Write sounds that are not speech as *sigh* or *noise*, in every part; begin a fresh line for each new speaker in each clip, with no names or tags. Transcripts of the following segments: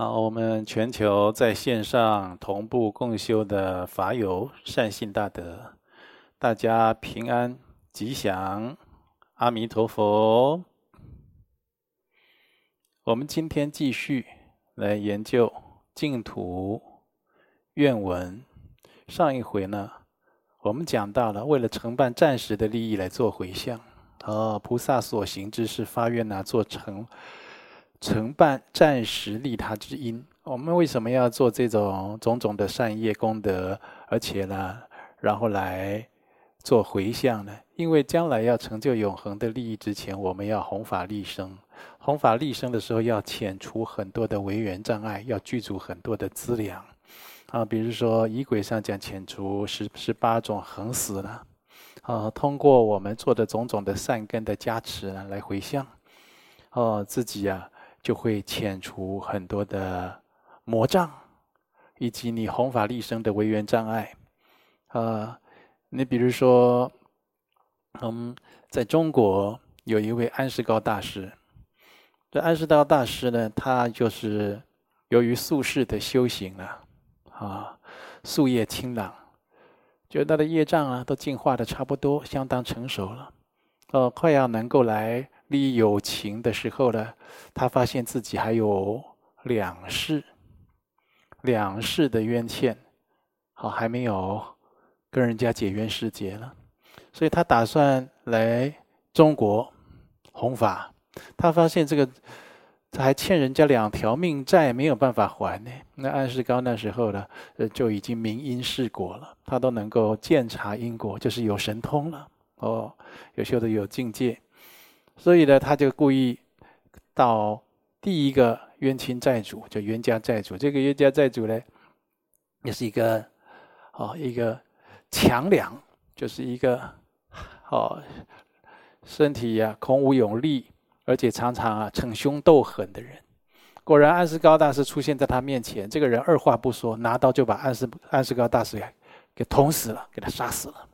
好，我们全球在线上同步共修的法友善信大德，大家平安吉祥，阿弥陀佛。我们今天继续来研究净土愿文。上一回呢，我们讲到了为了承办暂时的利益来做回向，哦，菩萨所行之事发愿呢，做成。承办暂时利他之因，我们为什么要做这种种种的善业功德，而且呢，然后来做回向呢？因为将来要成就永恒的利益之前，我们要弘法利生。弘法利生的时候，要遣除很多的违缘障碍，要具足很多的资粮啊。比如说仪轨上讲，遣除十十八种横死了啊。通过我们做的种种的善根的加持呢，来回向哦，自己呀、啊。就会遣除很多的魔障，以及你弘法利生的违缘障碍。啊，你比如说，嗯，在中国有一位安世高大师。这安世高大师呢，他就是由于宿世的修行啊，啊，夙业清朗，觉得他的业障啊都净化的差不多，相当成熟了，哦，快要能够来。利益有情的时候呢，他发现自己还有两世，两世的冤欠，好还没有跟人家解冤释结了，所以他打算来中国弘法。他发现这个他还欠人家两条命债，没有办法还呢。那安世高那时候呢，呃就已经明因识果了，他都能够见察因果，就是有神通了哦，有修的有境界。所以呢，他就故意到第一个冤亲债主，就冤家债主。这个冤家债主呢，也是一个哦，一个强梁，就是一个哦，身体呀、啊、孔武有力，而且常常啊逞凶斗狠的人。果然，安世高大师出现在他面前，这个人二话不说，拿刀就把安世安世高大师给给捅死了，给他杀死了。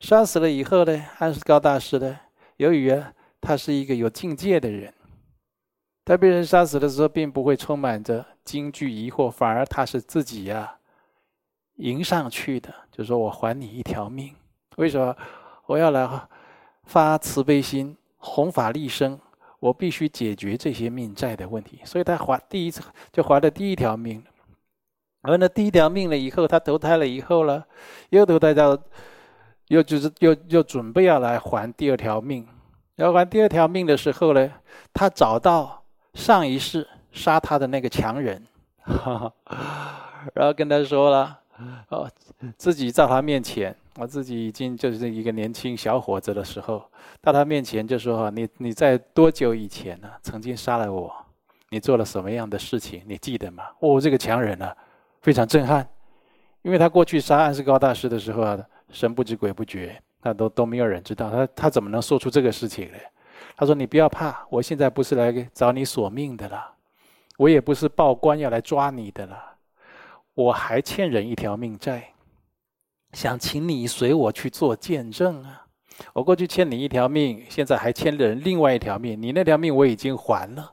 杀死了以后呢，安世高大师呢，由于啊。他是一个有境界的人，他被人杀死的时候，并不会充满着惊惧疑惑，反而他是自己呀、迎上去的，就说我还你一条命。为什么我要来发慈悲心，弘法利生？我必须解决这些命债的问题。所以他还第一次就还了第一条命，而那第一条命了以后，他投胎了以后了，又投胎到，又就是又又准备要来还第二条命。要还第二条命的时候呢，他找到上一世杀他的那个强人，哈 *laughs* 哈然后跟他说了：“哦，自己在他面前，我自己已经就是一个年轻小伙子的时候，到他面前就说：‘你你在多久以前呢？曾经杀了我？你做了什么样的事情？你记得吗？’哦，这个强人呢，非常震撼，因为他过去杀安世高大师的时候啊，神不知鬼不觉。”那都都没有人知道，他他怎么能说出这个事情呢？他说：“你不要怕，我现在不是来找你索命的了，我也不是报官要来抓你的了，我还欠人一条命债，想请你随我去做见证啊！我过去欠你一条命，现在还欠人另外一条命，你那条命我已经还了。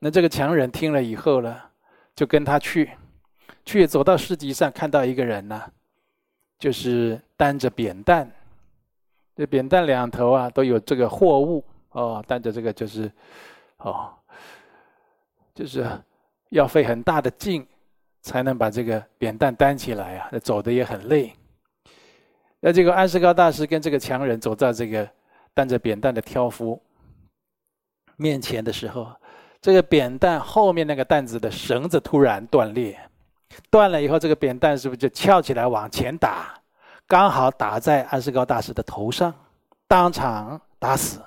那这个强人听了以后呢，就跟他去，去走到市集上，看到一个人呢，就是担着扁担。”这扁担两头啊都有这个货物哦，担着这个就是，哦，就是要费很大的劲才能把这个扁担担起来啊，走的也很累。那这个安世高大师跟这个强人走在这个担着扁担的挑夫面前的时候，这个扁担后面那个担子的绳子突然断裂，断了以后，这个扁担是不是就翘起来往前打？刚好打在安世高大师的头上，当场打死，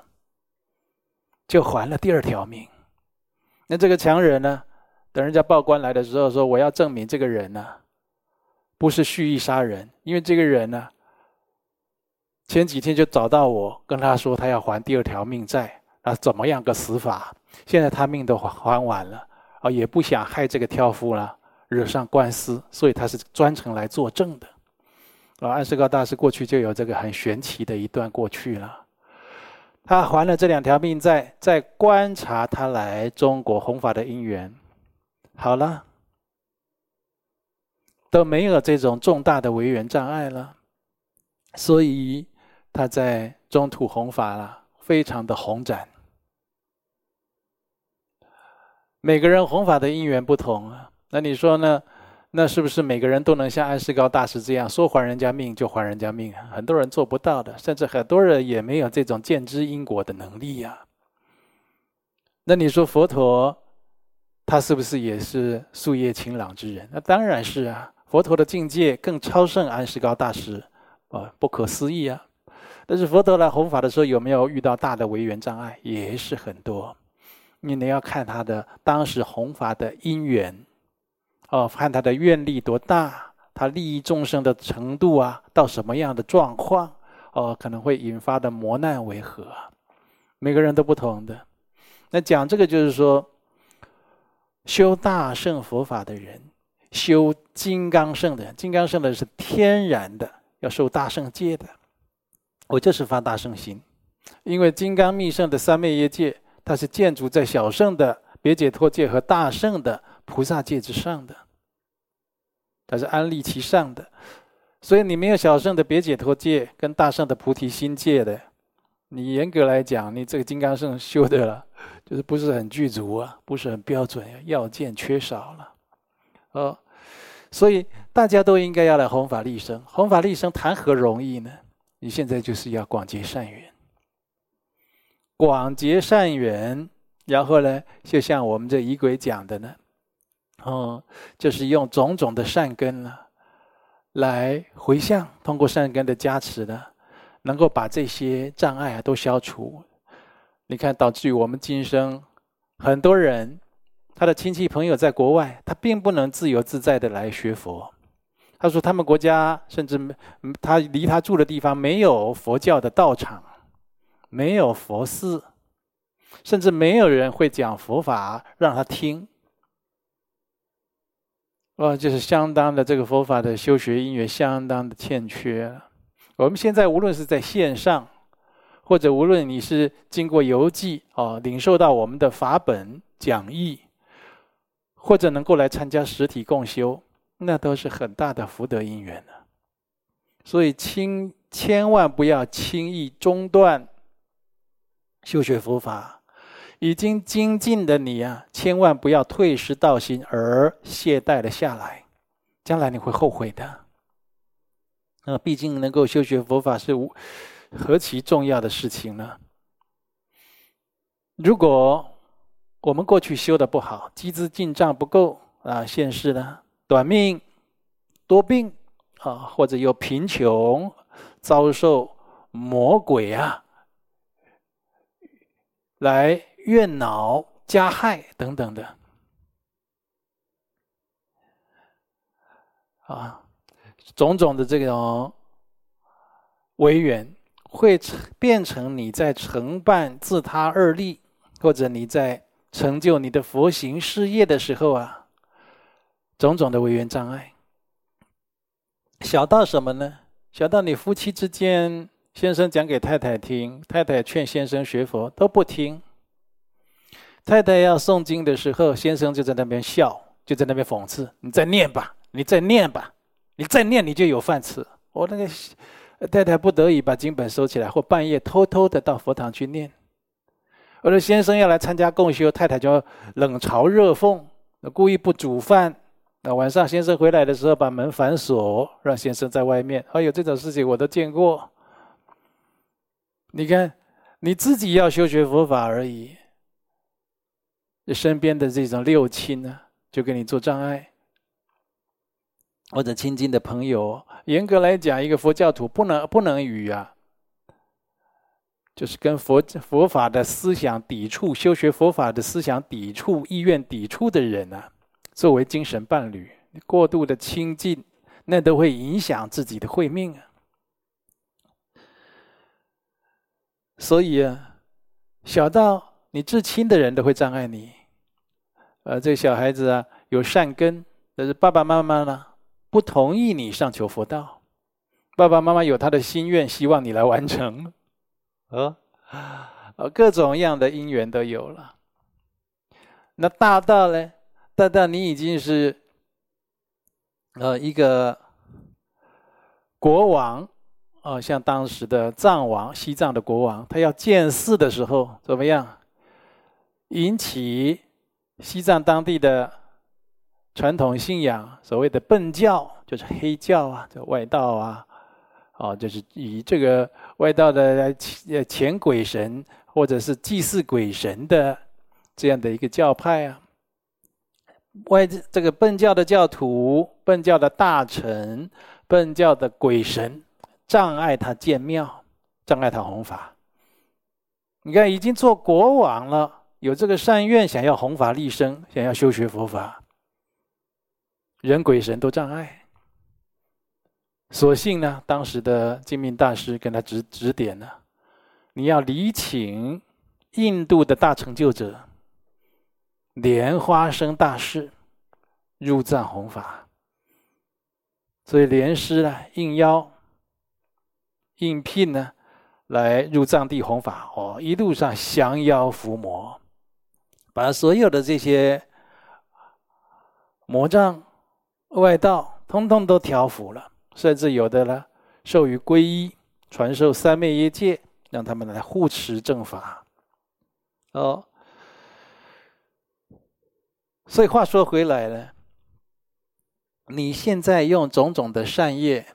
就还了第二条命。那这个强人呢？等人家报官来的时候，说我要证明这个人呢，不是蓄意杀人，因为这个人呢，前几天就找到我，跟他说他要还第二条命债，啊，怎么样个死法？现在他命都还还完了，啊，也不想害这个挑夫了，惹上官司，所以他是专程来作证的。啊，安世高大师过去就有这个很玄奇的一段过去了。他还了这两条命债，在观察他来中国弘法的因缘，好了，都没有这种重大的违缘障碍了，所以他在中土弘法了，非常的宏展。每个人弘法的因缘不同啊，那你说呢？那是不是每个人都能像安世高大师这样说还人家命就还人家命啊？很多人做不到的，甚至很多人也没有这种见知因果的能力呀。那你说佛陀，他是不是也是夙业清朗之人？那当然是啊，佛陀的境界更超胜安世高大师，啊，不可思议啊！但是佛陀来弘法的时候，有没有遇到大的违缘障碍？也是很多。你得要看他的当时弘法的因缘，哦，看他的愿力多大，他利益众生的程度啊，到什么样的状况，哦，可能会引发的磨难为何？每个人都不同的。那讲这个就是说，修大乘佛法的人，修金刚圣的人，金刚圣的是天然的要受大圣戒的，我就是发大圣心，因为金刚密圣的三昧耶戒。它是建筑在小圣的别解脱戒和大圣的菩萨戒之上的，它是安立其上的，所以你没有小圣的别解脱戒跟大圣的菩提心戒的，你严格来讲，你这个金刚圣修的了，就是不是很具足啊，不是很标准，要件缺少了，哦，所以大家都应该要来弘法利生，弘法利生谈何容易呢？你现在就是要广结善缘。广结善缘，然后呢，就像我们这仪轨讲的呢，哦，就是用种种的善根呢，来回向，通过善根的加持呢，能够把这些障碍啊都消除。你看，导致于我们今生很多人，他的亲戚朋友在国外，他并不能自由自在的来学佛。他说，他们国家甚至他离他住的地方没有佛教的道场。没有佛寺，甚至没有人会讲佛法让他听，哇，就是相当的这个佛法的修学因缘相当的欠缺。我们现在无论是在线上，或者无论你是经过邮寄哦，领受到我们的法本讲义，或者能够来参加实体共修，那都是很大的福德因缘呢。所以，轻千万不要轻易中断。修学佛法已经精进的你啊，千万不要退失道心而懈怠了下来，将来你会后悔的。那毕竟能够修学佛法是无何其重要的事情呢？如果我们过去修的不好，积资进账不够啊，现世呢短命、多病啊，或者又贫穷，遭受魔鬼啊。来怨恼加害等等的啊，种种的这种违缘，会变成你在承办自他二利，或者你在成就你的佛行事业的时候啊，种种的违缘障碍。小到什么呢？小到你夫妻之间。先生讲给太太听，太太劝先生学佛都不听。太太要诵经的时候，先生就在那边笑，就在那边讽刺：“你再念吧，你再念吧，你再念你就有饭吃。”我那个太太不得已把经本收起来，或半夜偷偷的到佛堂去念。我的先生要来参加共修，太太就冷嘲热讽，故意不煮饭。那晚上先生回来的时候，把门反锁，让先生在外面。哎呦，这种事情我都见过。你看，你自己要修学佛法而已，身边的这种六亲呢，就给你做障碍，或者亲近的朋友，严格来讲，一个佛教徒不能不能与啊，就是跟佛佛法的思想抵触、修学佛法的思想抵触、意愿抵触的人啊，作为精神伴侣，过度的亲近，那都会影响自己的慧命啊。所以啊，小到你至亲的人都会障碍你。呃，这个小孩子啊有善根，但是爸爸妈妈呢不同意你上求佛道。爸爸妈妈有他的心愿，希望你来完成。呃，*laughs* 各种样的因缘都有了。那大道呢？大道你已经是呃一个国王啊，呃，像当时的藏王，西藏的国王，他要建寺的时候怎么样？引起西藏当地的传统信仰，所谓的苯教，就是黑教啊，这外道啊，啊，就是以这个外道的来遣鬼神，或者是祭祀鬼神的这样的一个教派啊。外这个苯教的教徒、苯教的大臣、苯教的鬼神，障碍他建庙，障碍他弘法。你看，已经做国王了。有这个善愿，想要弘法利生，想要修学佛法，人鬼神都障碍。所幸呢，当时的净命大师跟他指指点呢，你要礼请印度的大成就者莲花生大师入藏弘法，所以莲师呢应邀应聘呢来入藏地弘法哦，一路上降妖伏魔。把所有的这些魔障、外道，通通都调伏了，甚至有的呢，授予皈依，传授三昧耶戒，让他们来护持正法。哦，所以话说回来呢，你现在用种种的善业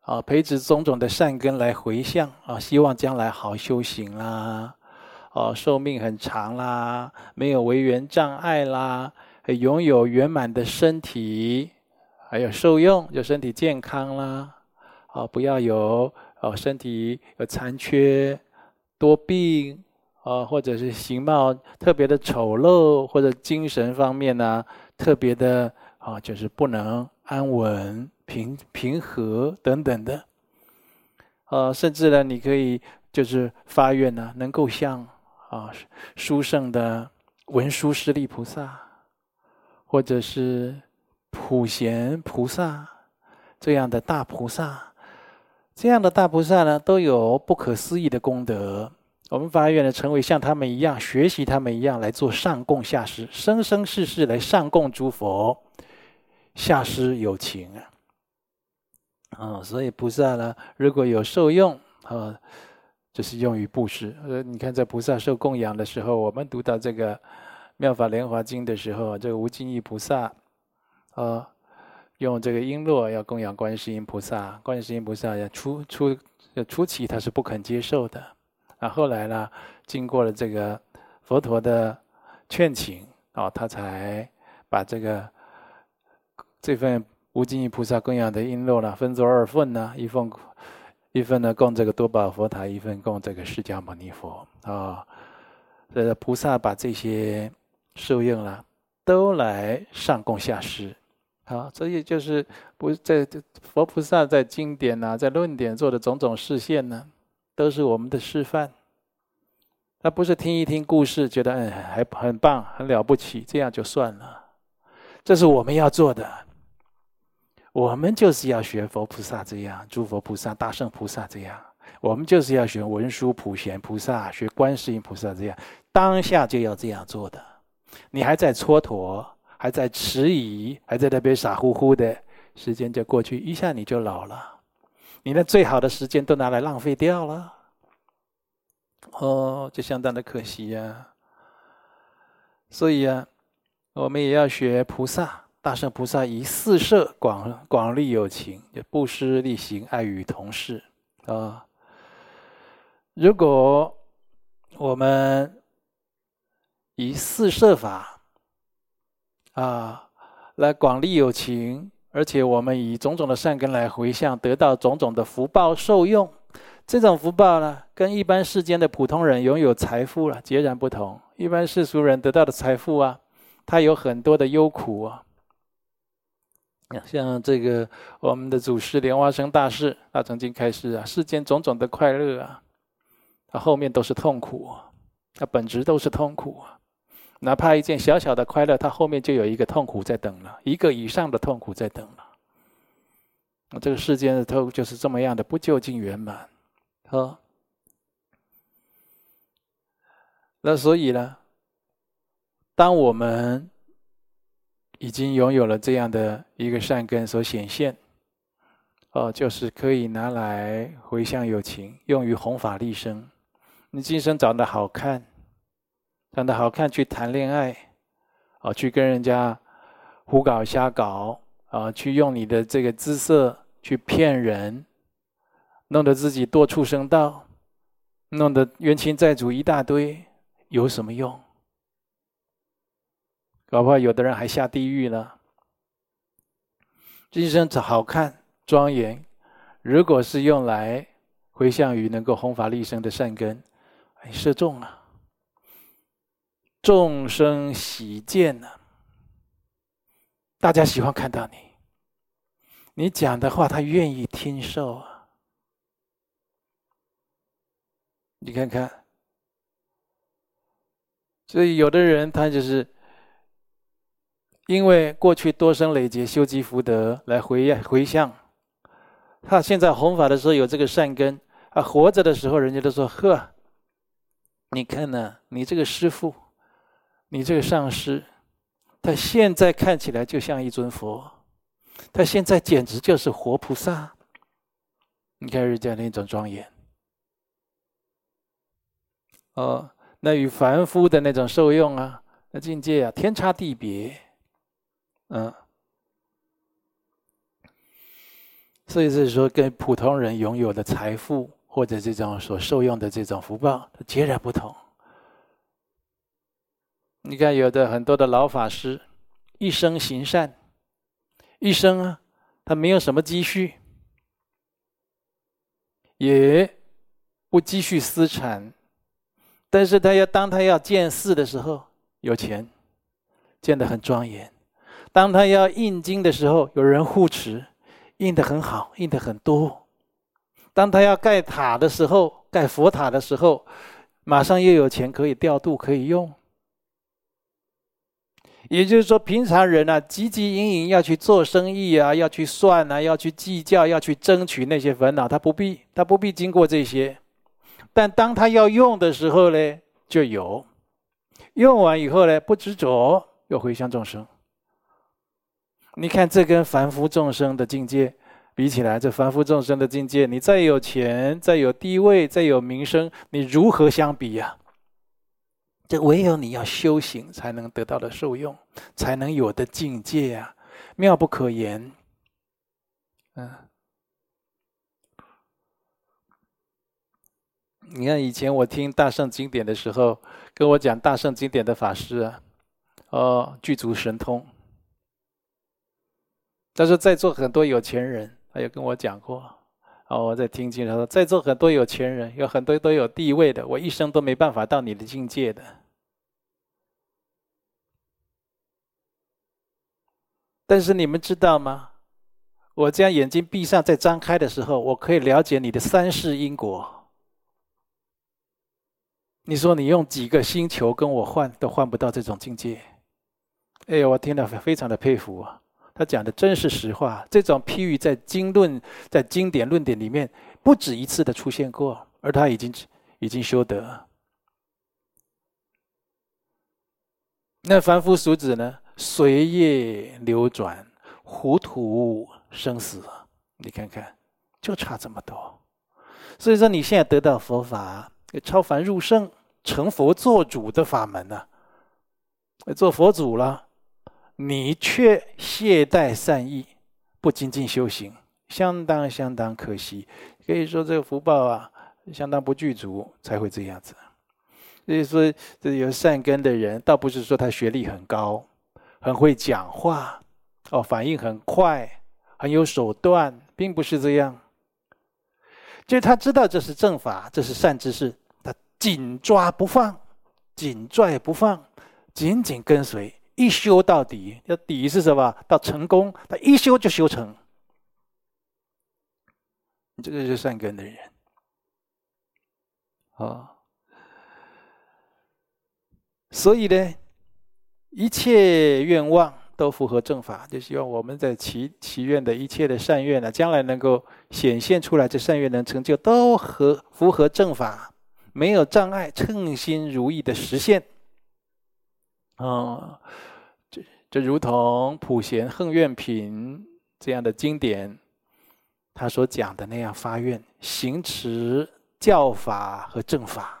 啊，培植种种的善根来回向啊，希望将来好修行啦。哦，寿命很长啦，没有违缘障碍啦，拥有圆满的身体，还有受用，就身体健康啦。哦，不要有哦身体有残缺、多病，哦，或者是形貌特别的丑陋，或者精神方面呢特别的啊，就是不能安稳、平平和等等的。呃，甚至呢，你可以就是发愿呢，能够像。啊，殊胜的文殊师利菩萨，或者是普贤菩萨这样的大菩萨，这样的大菩萨呢，都有不可思议的功德。我们发愿呢，成为像他们一样，学习他们一样来做上供下施，生生世世来上供诸佛，下施有情啊。啊，所以菩萨呢，如果有受用啊。就是用于布施。呃，你看在菩萨受供养的时候，我们读到这个《妙法莲华经》的时候，这个无尽意菩萨，啊，用这个璎珞要供养观世音菩萨，观世音菩萨要初初初期他是不肯接受的，啊，后来呢，经过了这个佛陀的劝请，啊，他才把这个这份无尽意菩萨供养的璎珞呢，分作二份呢，一份。一份呢供这个多宝佛塔，一份供这个释迦牟尼佛啊。这个菩萨把这些受用了，都来上供下施。好，所以就是不在佛菩萨在经典呐、在论点做的种种示现呢，都是我们的示范。他不是听一听故事，觉得嗯还很棒，很了不起，这样就算了。这是我们要做的。我们就是要学佛菩萨这样，诸佛菩萨、大圣菩萨这样。我们就是要学文殊普贤菩萨，学观世音菩萨这样，当下就要这样做的。你还在蹉跎，还在迟疑，还在那边傻乎乎的，时间就过去，一下你就老了。你那最好的时间都拿来浪费掉了，哦，就相当的可惜呀、啊。所以啊，我们也要学菩萨。大圣菩萨以四摄广广利有情，就布施利行爱与同事啊。如果我们以四摄法啊来广利有情，而且我们以种种的善根来回向，得到种种的福报受用，这种福报呢，跟一般世间的普通人拥有财富了截然不同。一般世俗人得到的财富啊，他有很多的忧苦啊。像这个我们的祖师莲花生大师，他曾经开示啊，世间种种的快乐啊，它后面都是痛苦，它本质都是痛苦啊。哪怕一件小小的快乐，它后面就有一个痛苦在等了，一个以上的痛苦在等了。这个世间的痛就是这么样的不究竟圆满，好。那所以呢，当我们已经拥有了这样的一个善根所显现，哦，就是可以拿来回向有情，用于弘法利生。你今生长得好看，长得好看去谈恋爱，哦，去跟人家胡搞瞎搞，啊，去用你的这个姿色去骗人，弄得自己堕畜生道，弄得冤亲债主一大堆，有什么用？搞不好有的人还下地狱呢。今生好看庄严，如果是用来回向于能够弘法利生的善根，哎，射中了，众生喜见呢。大家喜欢看到你，你讲的话他愿意听受啊。你看看，所以有的人他就是。因为过去多生累劫修积福德来回回向，他现在弘法的时候有这个善根，啊，活着的时候人家都说：“呵，你看呢，你这个师父，你这个上师，他现在看起来就像一尊佛，他现在简直就是活菩萨。你看人家那种庄严，哦，那与凡夫的那种受用啊，那境界啊，天差地别。”嗯，所以是说，跟普通人拥有的财富或者这种所受用的这种福报截然不同。你看，有的很多的老法师，一生行善，一生啊，他没有什么积蓄，也不积蓄私产，但是他要当他要建寺的时候，有钱，建得很庄严。当他要印经的时候，有人护持，印得很好，印得很多。当他要盖塔的时候，盖佛塔的时候，马上又有钱可以调度，可以用。也就是说，平常人啊，汲汲营营要去做生意啊，要去算啊，要去计较，要去争取那些烦恼，他不必，他不必经过这些。但当他要用的时候呢，就有。用完以后呢，不执着，又回向众生。你看，这跟凡夫众生的境界比起来，这凡夫众生的境界，你再有钱，再有地位，再有名声，你如何相比呀？这唯有你要修行，才能得到的受用，才能有的境界呀，妙不可言。嗯，你看以前我听大圣经典的时候，跟我讲大圣经典的法师啊，哦，具足神通。但是在座很多有钱人，他也跟我讲过，啊，我在听经，他说在座很多有钱人，有很多都有地位的，我一生都没办法到你的境界的。但是你们知道吗？我将眼睛闭上再张开的时候，我可以了解你的三世因果。你说你用几个星球跟我换，都换不到这种境界。哎，我听了非常的佩服啊。他讲的真是实话，这种譬喻在经论、在经典论点里面不止一次的出现过，而他已经已经修得。那凡夫俗子呢？随业流转，糊涂生死。你看看，就差这么多。所以说，你现在得到佛法，超凡入圣、成佛做主的法门呢、做佛祖了。你却懈怠善意，不精进修行，相当相当可惜。可以说这个福报啊，相当不具足，才会这样子。所以说，这有善根的人，倒不是说他学历很高，很会讲话，哦，反应很快，很有手段，并不是这样。就他知道这是正法，这是善知识，他紧抓不放，紧拽不放，紧紧跟随。一修到底，要底是什么？到成功，他一修就修成。你这个是善根的人，啊，所以呢，一切愿望都符合正法，就希望我们在祈祈愿的一切的善愿呢，将来能够显现出来，这善愿能成就，都合符合正法，没有障碍，称心如意的实现，啊。这这如同《普贤横愿品》这样的经典，他所讲的那样发愿，行持教法和正法。